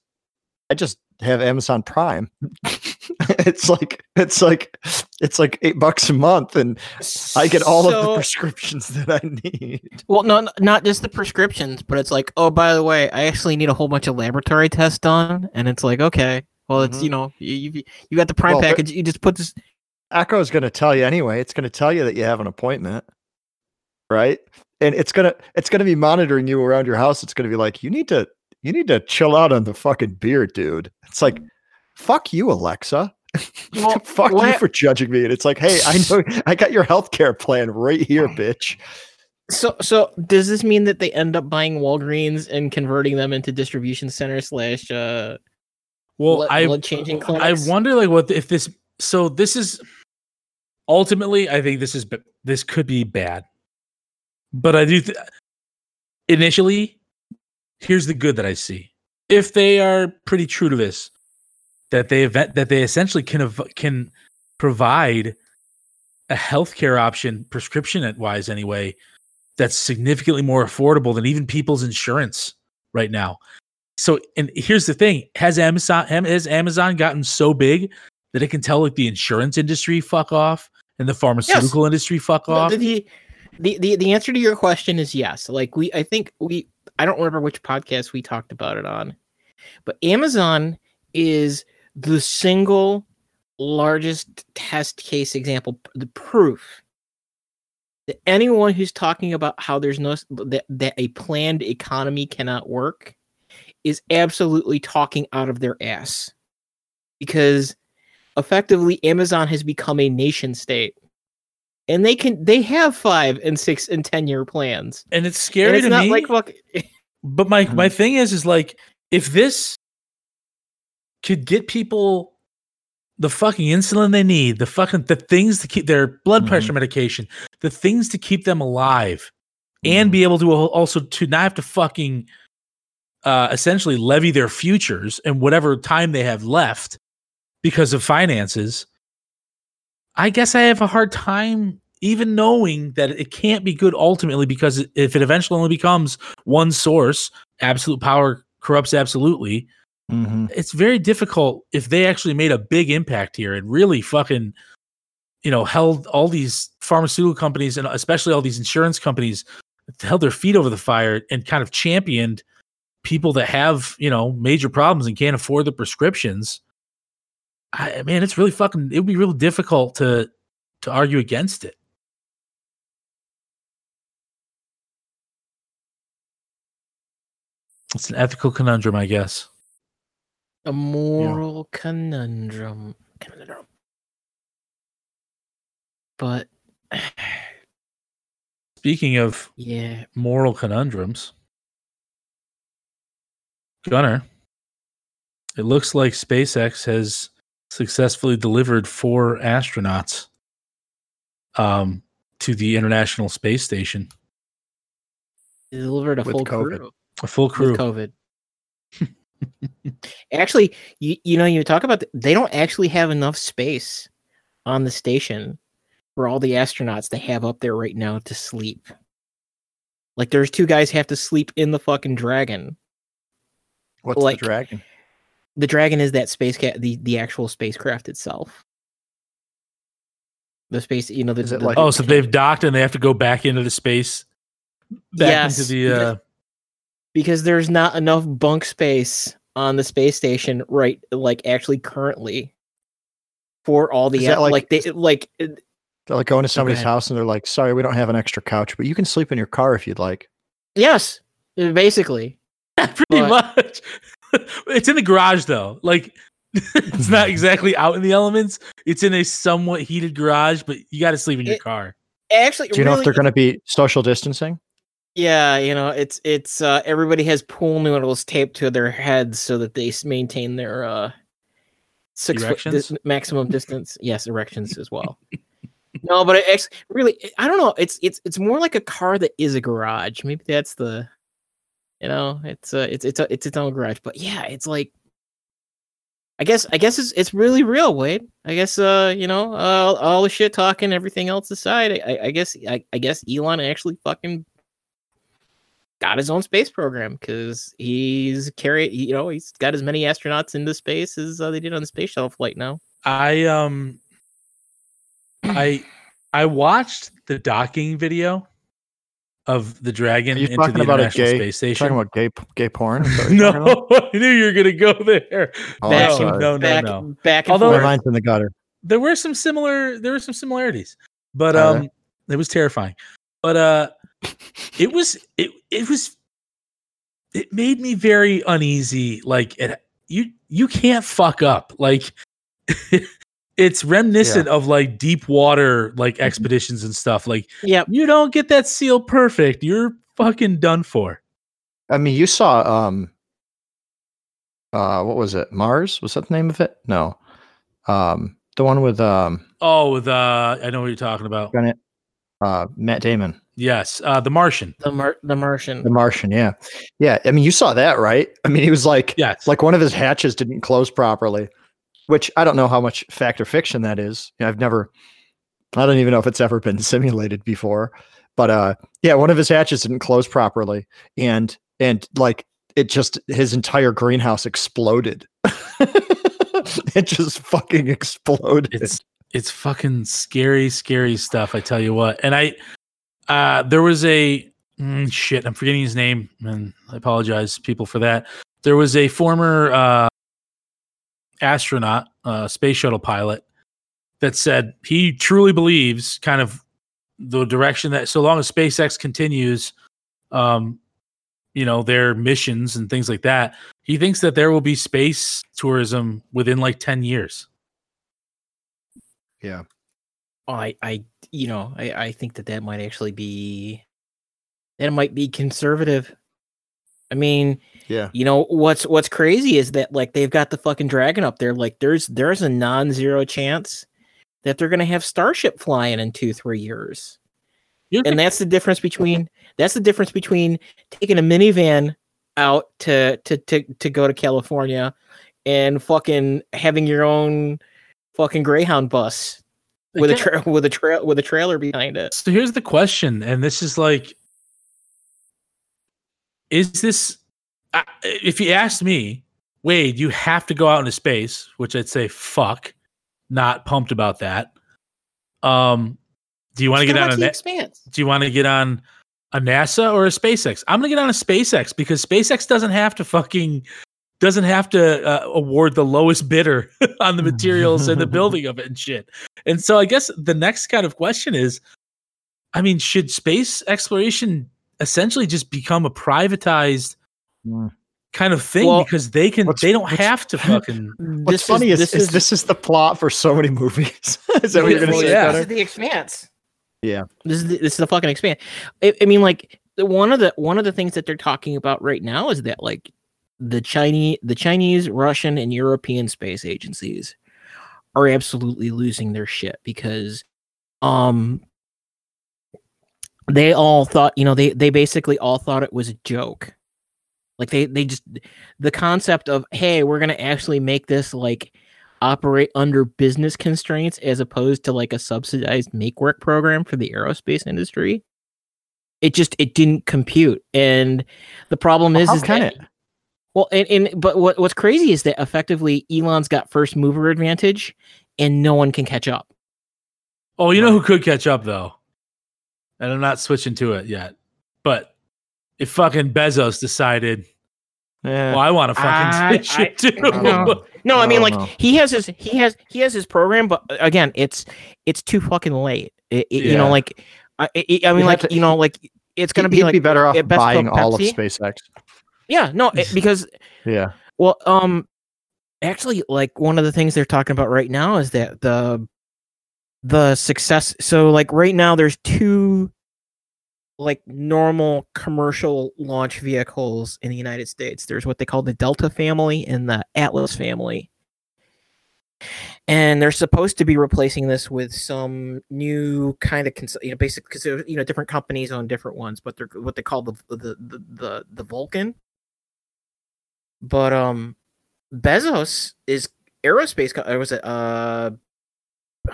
I just have Amazon Prime. it's like, it's like, it's like eight bucks a month, and I get all of the prescriptions that I need. Well, no, not just the prescriptions, but it's like, oh, by the way, I actually need a whole bunch of laboratory tests done, and it's like, okay, well, it's Mhm. you know, you you, you got the Prime Well, package, you just put this. Echo is going to tell you anyway. It's going to tell you that you have an appointment, right? And it's gonna it's gonna be monitoring you around your house. It's gonna be like you need to you need to chill out on the fucking beer, dude. It's like fuck you, Alexa. Well, fuck you for judging me. And it's like, hey, I know I got your healthcare plan right here, bitch. So, so does this mean that they end up buying Walgreens and converting them into distribution centers slash uh, Well, blood, I blood changing I wonder like what if this. So this is ultimately, I think this is this could be bad, but I do. Th- initially, here's the good that I see. If they are pretty true to this, that they event that they essentially can av- can provide a healthcare option, prescription wise anyway, that's significantly more affordable than even people's insurance right now. So, and here's the thing: has Amazon has Amazon gotten so big that it can tell like the insurance industry fuck off and the pharmaceutical industry fuck off? the, the, the the the answer to your question is yes. Like we, I think we, I don't remember which podcast we talked about it on, but Amazon is the single largest test case example, the proof that anyone who's talking about how there's no that, that a planned economy cannot work is absolutely talking out of their ass because effectively Amazon has become a nation state and they can they have five and six and ten year plans. and it's scary And it's to not me. like fuck. But my my Mhm. thing is is like if this could get people the fucking insulin they need, the fucking the things to keep their blood Mhm. pressure medication, the things to keep them alive, and Mhm. be able to also to not have to fucking uh essentially levy their futures and whatever time they have left because of finances. I guess I have a hard time even knowing that it can't be good ultimately because if it eventually only becomes one source, absolute power corrupts absolutely. Mhm. It's very difficult if they actually made a big impact here and really fucking, you know, held all these pharmaceutical companies and especially all these insurance companies held their feet over the fire and kind of championed people that have, you know, major problems and can't afford the prescriptions. I man, it's really fucking it would be real difficult to to argue against it. It's an ethical conundrum, I guess. A moral conundrum. Conundrum. But Speaking of yeah, moral conundrums, Gunnar, it looks like SpaceX has successfully delivered four astronauts um, to the International Space Station. They delivered a With full COVID. crew A full crew. with COVID. actually, you you know you talk about th- they don't actually have enough space on the station for all the astronauts they have up there right now to sleep. Like there's two guys have to sleep in the fucking dragon. What's Like- the dragon? The dragon is that space cat the the actual spacecraft itself. The space, you know, the, Is it the- like- Oh, so they've docked and they have to go back into the space, back Yes, into the. because- Uh, because there's not enough bunk space on the space station right like actually currently for all the that like, like- they like uh, They're like going to somebody's ahead. house and they're like, "Sorry, we don't have an extra couch, but you can sleep in your car if you'd like." yes uh, basically pretty But- much. it's in the garage though. Like it's not exactly out in the elements. It's in a somewhat heated garage, but you got to sleep in your It- car. actually Do you know if they're going to be social distancing? yeah you know it's it's uh everybody has pool noodles taped to their heads so that they maintain their uh six foot dis- maximum distance yes erections as well no but it ex- really i don't know it's it's it's more like a car that is a garage maybe that's the you know it's uh it's it's a, it's its own garage but yeah it's like i guess i guess it's it's really real wade. I guess uh you know uh, all the shit talking everything else aside i i guess i, I guess elon actually fucking got his own space program because he's carry you know he's got as many astronauts into space as uh, they did on the space shuttle flight now. I um I I watched the docking video of the dragon Are you into talking the about a gay- Space Station. Talking about gay gay porn? Is that what you're talking about? no, I knew you were gonna go there. Oh, back, I'm no, sorry. no, no, back, no. back and Although- My forth. mind's in the gutter. There were some similar there were some similarities. But Are um it was terrifying. But uh it was it it was it made me very uneasy. Like it you you can't fuck up. Like it's reminiscent of like deep water like expeditions and stuff. Like Yep. you don't get that seal perfect, you're fucking done for. I mean, you saw um, uh, what was it? Mars was that the name of it? No, um, the one with um, Oh, with uh I know what you're talking about. Bennett, uh, Matt Damon, Yes, uh The Martian. the Mar- the Martian. The Martian. Yeah, yeah. I mean, you saw that, right? I mean, he was like, Yes. like one of his hatches didn't close properly, which I don't know how much fact or fiction that is. I've never, I don't even know if it's ever been simulated before. But uh, yeah, one of his hatches didn't close properly, and and like it just his entire greenhouse exploded. it just fucking exploded. it's it's fucking scary scary stuff i tell you what and i uh there was a mm, shit i'm forgetting his name and i apologize people for that there was a former uh astronaut uh space shuttle pilot that said he truly believes kind of the direction that so long as spacex continues um you know their missions and things like that he thinks that there will be space tourism within like 10 years yeah. I I you know I I think that that might actually be that might be conservative. I mean, Yeah. you know what's what's crazy is that like they've got the fucking dragon up there. Like there's there's a non-zero chance that they're gonna have Starship flying in two three years. You're and that's the difference between that's the difference between taking a minivan out to to to to go to California and fucking having your own fucking Greyhound bus with a Again- tra- with a trail with a trailer behind it. So here's the question, and this is like, is this? If you asked me, Wade, you have to go out into space, which I'd say fuck, not pumped about that. Um, do you want to get on a na- Do you want to get on a NASA or a SpaceX? I'm gonna get on a SpaceX because SpaceX doesn't have to fucking doesn't have to uh, award the lowest bidder on the materials and the building of it and shit. And so I guess the next kind of question is, I mean, should space exploration essentially just become a privatized. Kind of thing Well, because they can they don't have to fucking What's funny is, is, this is the plot for so many movies. is that what you're gonna Well, say? yeah. This is the expanse. Yeah. This is the, this is the fucking expanse. I, I mean, like the, one of the one of the things that they're talking about right now is that like the Chinese, the Chinese, Russian, and European space agencies are absolutely losing their shit because um they all thought you know they they basically all thought it was a joke like they they just the concept of hey we're gonna actually make this like operate under business constraints as opposed to like a subsidized make work program for the aerospace industry it just it didn't compute and the problem is How is can that, it? well and, and but what, what's crazy is that effectively elon's got first mover advantage and no one can catch up Oh, you know who could catch up though, and I'm not switching to it yet. But if fucking Bezos decided, Yeah. well, I want to fucking I- switch it too. no. No, I I mean like know. he has his he has he has his program, but uh, again, it's it's too fucking late. It, it- You know, like I, I I mean, You'd like to- you know, like it's gonna He'd be like be better off best buying called all of SpaceX. yeah, no, it, because Yeah. well, um, actually, like one of the things they're talking about right now is that the the success. So like right now, there's two like normal commercial launch vehicles in the United States. There's what they call the Delta family and the Atlas family. And they're supposed to be replacing this with some new kind of cons- you know basic because you know different companies own different ones, but they're what they call the the the the, the Vulcan. But um, Bezos is aerospace. Co- was it uh?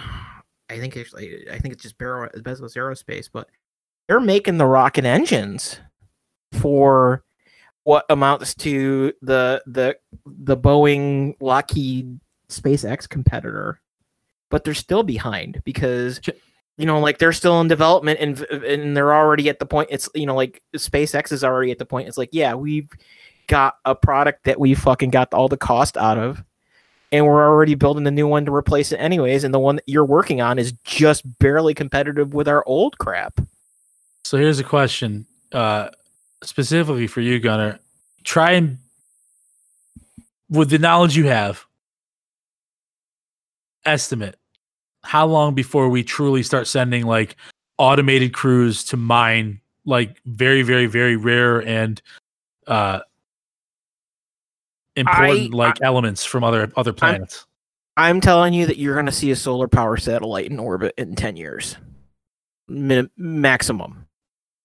I think actually, I think it's just Bezos Aerospace, but they're making the rocket engines for what amounts to the the the Boeing Lockheed SpaceX competitor, but they're still behind because you know like they're still in development and and they're already at the point it's you know like SpaceX is already at the point it's like yeah we've got a product that we fucking got all the cost out of and we're already building a new one to replace it anyways and the one that you're working on is just barely competitive with our old crap So here's a question, uh, specifically for you, Gunnar. Try and, with the knowledge you have, estimate how long before we truly start sending like automated crews to mine like very, very, very rare and uh, important I- like elements from other other planets. i'm telling you that you're going to see a solar power satellite in orbit in 10 years Min- maximum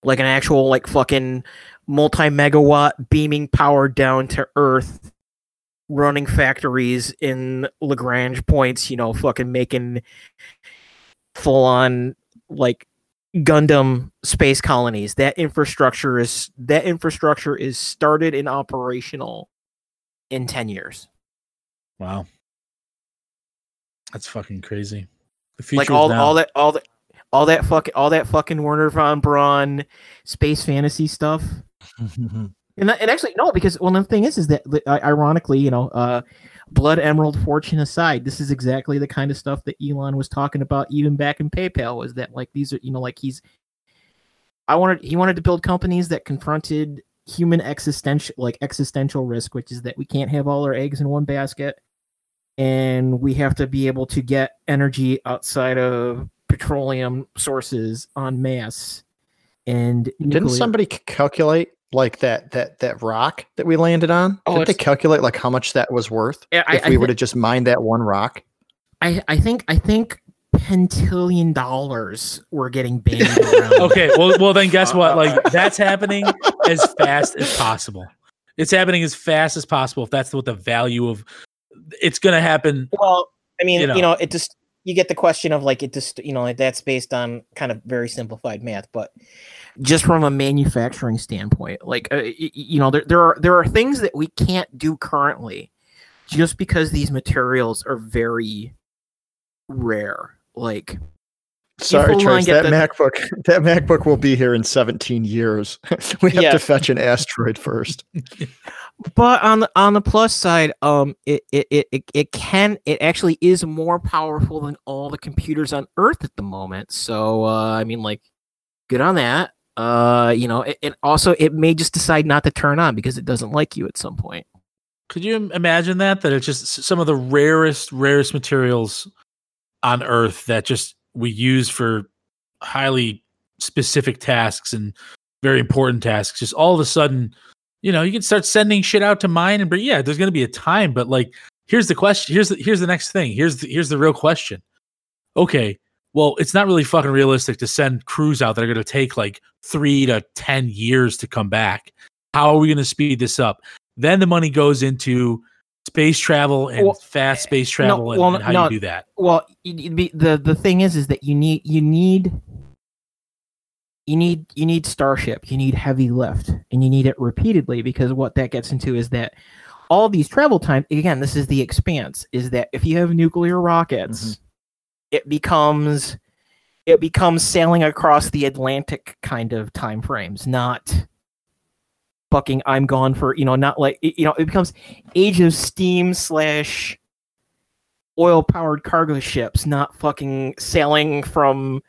like an actual like fucking multi megawatt beaming power down to earth running factories in lagrange points you know fucking making full on like gundam space colonies. That infrastructure is that infrastructure is started and operational in 10 years. Wow, that's fucking crazy. The future like all all that all that all that fucking all that fucking Wernher von Braun space fantasy stuff. And, and actually no, because well the thing is is that uh, ironically, you know, uh, Blood Emerald Fortune aside, this is exactly the kind of stuff that Elon was talking about even back in PayPal. Was that like these are you know like he's I wanted he wanted to build companies that confronted human existential like existential risk, which is that we can't have all our eggs in one basket, and we have to be able to get energy outside of petroleum sources en masse. And Didn't somebody c- calculate like that that that rock that we landed on? Oh, Didn't they calculate like how much that was worth I, I, if we I would thi- have just mined that one rock? I, I think I think pentillion dollars were getting banned around. okay, well, well, then guess what? Like that's happening as fast as possible. It's happening as fast as possible. If that's what the value of, it's gonna happen. Well, I mean, You you know. know, it just you get the question of like it just you know that's based on kind of very simplified math, but just from a manufacturing standpoint, like uh, you know, there there are there are things that we can't do currently, just because these materials are very rare. Like Sorry, Trace. That the- MacBook that MacBook will be here in 17 years. we have Yeah. to fetch an asteroid first. but on the on the plus side um it, it it it can it actually is more powerful than all the computers on earth at the moment so uh i mean like good on that uh you know it, it also it may just decide not to turn on because it doesn't like you at some point Could you imagine that? That it's just some of the rarest, rarest materials on Earth that just we use for highly specific tasks and very important tasks. Just all of a sudden, you know, you can start sending shit out to mine and bring. Yeah, there's going to be a time, but like here's the question. Here's the here's the next thing. Here's the, here's the real question. Okay, well, it's not really fucking realistic to send crews out that are going to take like three to ten years to come back. How are we going to speed this up? Then the money goes into space travel and Well, fast space travel and, well, and how no. you do that. Well, be- the the thing is, is that you need you need you need you need starship, you need heavy lift, and you need it repeatedly because what that gets into is that all these travel time again. This is the expanse. Is that if you have nuclear rockets, mm-hmm. it becomes it becomes sailing across the Atlantic kind of time frames, not fucking I'm gone for you know not like you know it becomes Age of Steam slash oil powered cargo ships, not fucking sailing from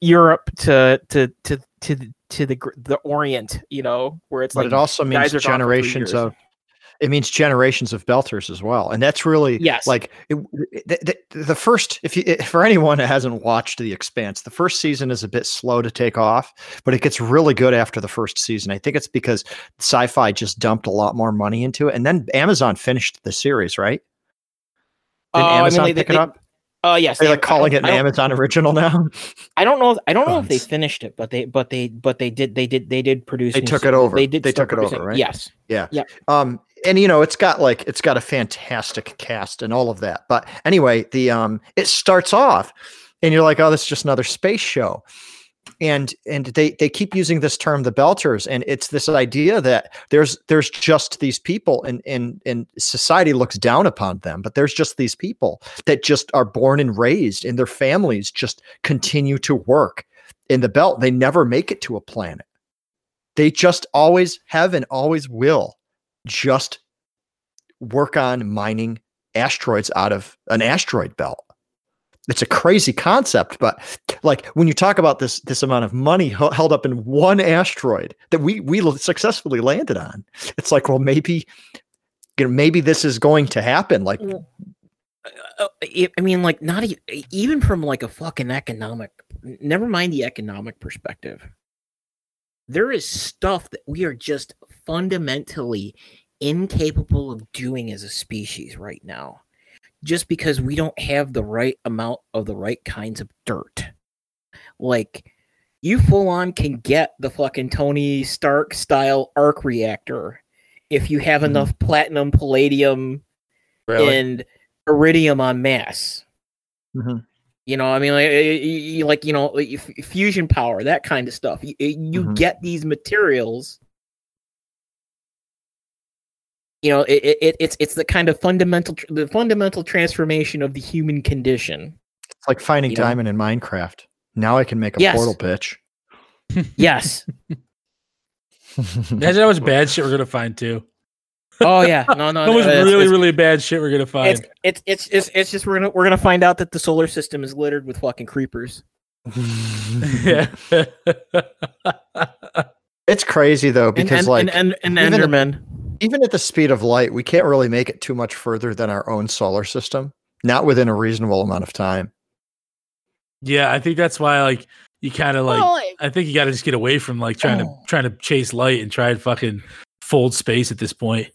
Europe to to to to the, to the the Orient, you know, where it's but like it also means are gone for three generations of it means generations of belters as well. And that's really Yes. like it, the, the, the first if you for anyone that hasn't watched the expanse the first season is a bit slow to take off but it gets really good after the first season. I think it's because Syfy just dumped a lot more money into it. And then amazon finished the series right? Did Uh, I mean, amazon like, they- pick it they- up Uh yes, they're like calling it an amazon original now I don't know. I don't know if they finished it, but they but they but they did they did they did produce. They took it over. They did. They took it over, right? Yes. Yeah. Yeah. Um and you know it's got like it's got a fantastic cast and all of that but anyway the um it starts off and you're like oh this is just another space show and and they they keep using this term the belters and it's this idea that there's there's just these people and and and society looks down upon them but there's just these people that just are born and raised and their families just continue to work in the belt they never make it to a planet they just always have and always will just work on mining asteroids out of an asteroid belt. It's a crazy concept, but like when you talk about this this amount of money hel- held up in one asteroid that we we successfully landed on, it's like well maybe you know maybe this is going to happen. Like uh, I I mean, like not even from like a fucking economic. Never mind the economic perspective. There is stuff that we are just fundamentally incapable of doing as a species right now, just because we don't have the right amount of the right kinds of dirt. Like, you full on can get the fucking Tony Stark style arc reactor if you have Mhm. enough platinum, palladium, and iridium on mass. Mhm. You know, I mean, like, like you know, fusion power, that kind of stuff. You, you Mhm. get these materials. You know, it, it it's it's the kind of fundamental the fundamental transformation of the human condition. it's like finding you know? diamond in Minecraft. Now I can make a Yes. portal pitch. Yes. Imagine that was bad shit we're gonna find too. oh yeah. No, no. That was no, really, it's- really bad shit we're gonna find. It's, it's it's it's it's just we're gonna we're gonna find out that the solar system is littered with fucking creepers. yeah. It's crazy though because and, like and, and, and even the- Endermen. Even at the speed of light, we can't really make it too much further than our own solar system. Not within a reasonable amount of time. yeah, I think that's why like you kind of like Well, I- I think you got to just get away from like trying Oh. to trying to chase light and try and fucking fold space at this point.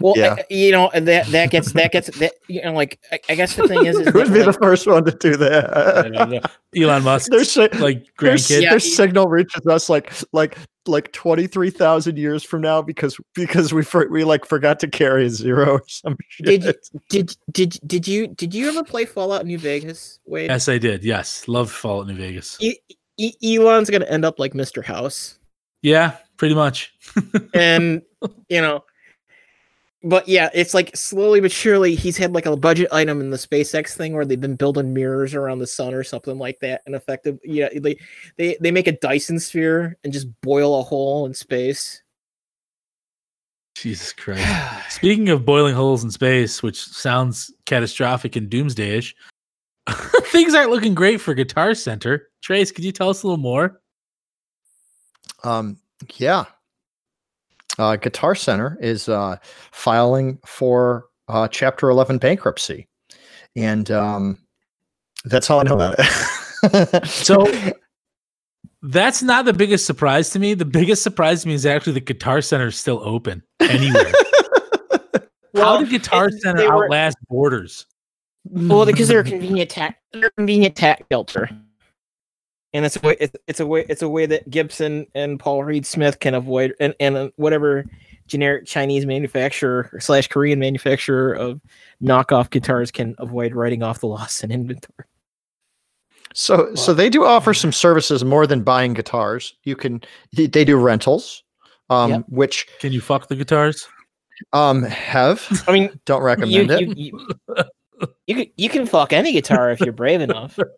Well, Yeah. I- you know that that gets that gets that you know like I, I guess the thing is, is Who would that, be the first one to do that? Elon Musk, Their, si- like their, grandkid. Yeah, their he- signal reaches us like like like twenty three thousand years from now because because we for, we like forgot to carry a zero or some shit. Did you- did did did you did you ever play Fallout New Vegas? Wade, Yes, I did. Yes, love Fallout New Vegas. E- E- Elon's gonna end up like Mr. House, Yeah, pretty much. and you know. But yeah, it's like slowly but surely he's had like a budget item in the SpaceX thing where they've been building mirrors around the sun or something like that. And effective, yeah, they they they make a Dyson sphere and just boil a hole in space. Jesus Christ. Speaking of boiling holes in space, which sounds catastrophic and doomsdayish, things aren't looking great for Guitar Center. Trace, could you tell us a little more? Um, yeah. Uh, Guitar Center is uh, filing for uh, Chapter 11 bankruptcy. And um, that's all I know about it. So- That's not the biggest surprise to me. The biggest surprise to me is actually the Guitar Center is still open anywhere. How did Guitar Center were- outlast Borders? Well, because they're a convenient tax, they're a convenient tax shelter, and it's a way. It's, it's a way. It's a way that Gibson and Paul Reed Smith can avoid, and and uh, whatever generic Chinese manufacturer slash Korean manufacturer of knockoff guitars can avoid writing off the loss in inventory. So so they do offer some services more than buying guitars. You can they they do rentals, um, Yep. which Can you fuck the guitars? um have I mean, don't you, recommend it. you, you, you can you can fuck any guitar if you're brave enough.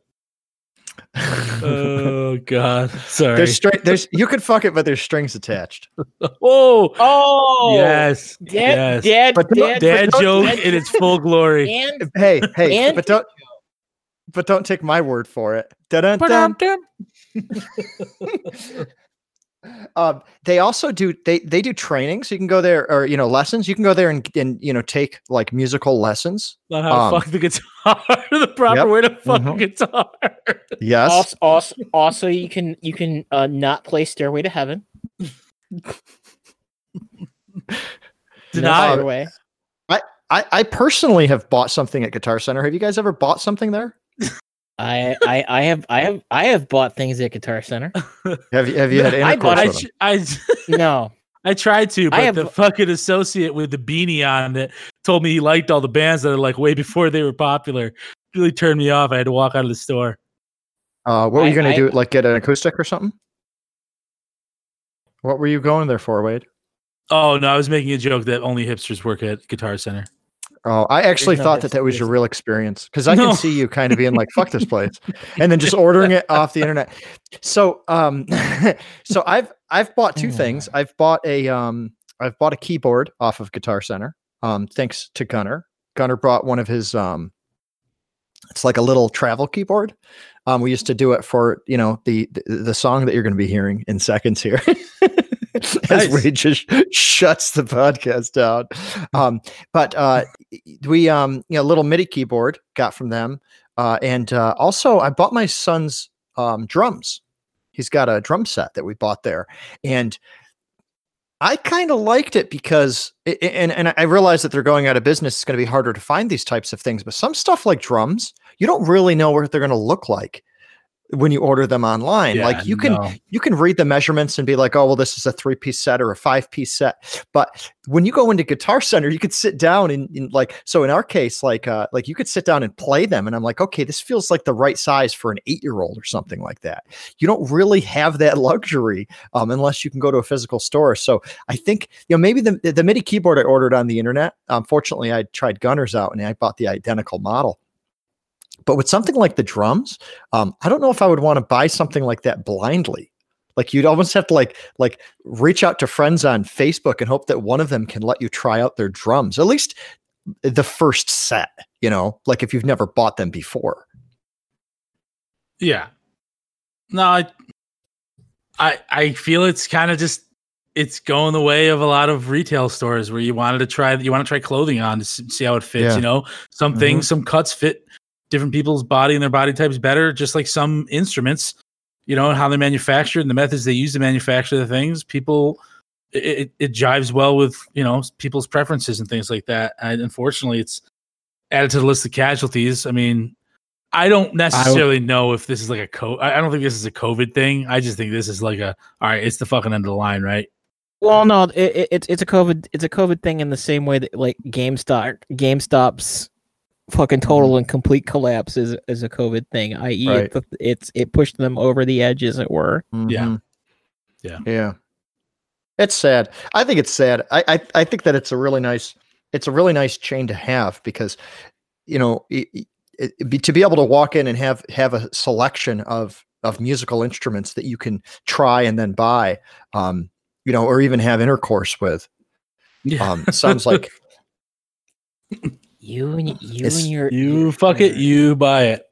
oh God, sorry. there's string there's you can fuck it, but there's strings attached. oh, Oh, yes, dad, yes. dad, But don't- dad, Dad don't- joke dad- in its full glory. and Hey, hey, And- but don't but don't take my word for it. Dun-dun-dun. Um, they also do they they do training, so you can go there or you know lessons. You can go there and and you know take like musical lessons. Not how to Um, fuck the guitar. the proper yep, way to fuck mhm. guitar. Yes, also, also, also you can you can uh, not play Stairway to Heaven. No Deny. other way. I I personally have bought something at Guitar Center. Have you guys ever bought something there? I, I I have I have I have bought things at Guitar Center. Have you have you had any? I intercourse bought- I, them? I, No, I tried to, I but have- the fucking associate with the beanie on that told me he liked all the bands that are like way before they were popular. Really turned me off. I had to walk out of the store. Uh, what were you going to I- do? Like get an acoustic or something? What were you going there for, Wade? Oh no, I was making a joke that only hipsters work at Guitar Center. Oh, I actually thought that that was your real experience because I No. can see you kind of being like, "Fuck this place," and then just ordering it off the internet. So, um, so I've I've bought two things. I've bought a um, I've bought a keyboard off of Guitar Center. Um, thanks to Gunnar. Gunnar brought one of his um, it's like a little travel keyboard. Um, we used to do it for you know the the, the song that you're going to be hearing in seconds here. As Nice. Just shuts the podcast down. Um, but uh, we um you know little MIDI keyboard got from them, uh, and uh, also I bought my son's um, drums. He's got a drum set that we bought there, and I kind of liked it because i- i- and and I realize that they're going out of business. It's going to be harder to find these types of things, but some stuff like drums, you don't really know what they're going to look like when you order them online. Yeah, like you can no. you can read the measurements and be like, oh, well, this is a three piece set or a five piece set. But when you go into Guitar Center, you could sit down and, and like, so in our case, like, uh, like you could sit down and play them. And I'm like, okay, this feels like the right size for an eight year old or something like that. You don't really have that luxury um, unless you can go to a physical store. So I think, you know, maybe the, the MIDI keyboard I ordered on the internet, unfortunately, I tried Gunnar's out and I bought the identical model. But with something like the drums, um, I don't know if I would want to buy something like that blindly. Like you'd almost have to like like reach out to friends on Facebook and hope that one of them can let you try out their drums. At least the first set, you know, like if you've never bought them before. Yeah. No, I I I feel it's kind of just it's going the way of a lot of retail stores where you wanted to try you want to try clothing on to see how it fits, Yeah. you know. Some Mhm. things, some cuts fit different people's body and their body types better, just like some instruments, you know, and how they're manufactured and the methods they use to manufacture the things. People it, it, jives well with, you know, people's preferences and things like that. And unfortunately, it's added to the list of casualties. I mean, I don't necessarily know if this is like a co. I I don't think this is a COVID thing. I just think this is like a all right. It's the fucking end of the line, right? Well, no, it, it, it's it's a COVID it's a COVID thing in the same way that like GameStop GameStop's fucking total and complete collapse is is a COVID thing. I.e., Right. it, it's it pushed them over the edge, as it were. Yeah. Mhm. Yeah. Yeah. It's sad. I think it's sad. I, I I think that it's a really nice it's a really nice chain to have because you know it, it, it be, to be able to walk in and have have a selection of of musical instruments that you can try and then buy um you know or even have intercourse with Yeah. um sounds like You and you It's- and your you your- fuck it, you buy it.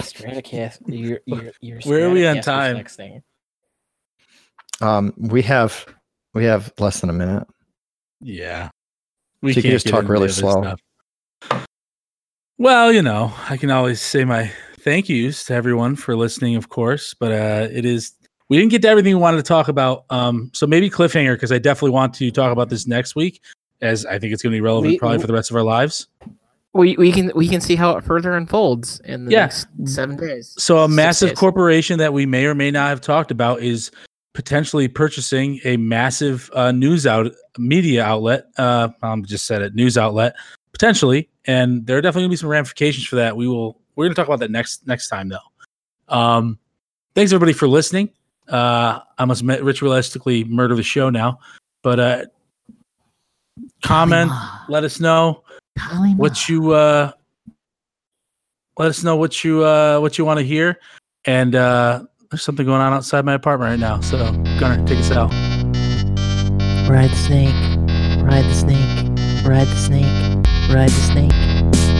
Stratocast. Your your your Where are we on time? Next thing. um we have we have less than a minute Yeah. We So you can just talk really slow. stuff. Well, you know, I can always say my thank yous to everyone for listening, of course, but uh it is we didn't get to everything we wanted to talk about. Um, so maybe cliffhanger because I definitely want to talk about this next week. As I think it's going to be relevant We- probably for the rest of our lives. We we can we can see how it further unfolds in the Yeah. next seven days. So a massive days. corporation that we may or may not have talked about is potentially purchasing a massive uh, news out media outlet. Uh, I just said it, news outlet potentially, and there are definitely going to be some ramifications for that. We will. We're going to talk about that next next time though. Um, thanks everybody for listening. Uh, I must admit, ritualistically murder the show now, but uh, comment, let us know what you uh let us know what you uh what you want to hear and uh there's something going on outside my apartment right now so Gunnar take us out Ride the snake. Ride the snake. Ride the snake. Ride the snake.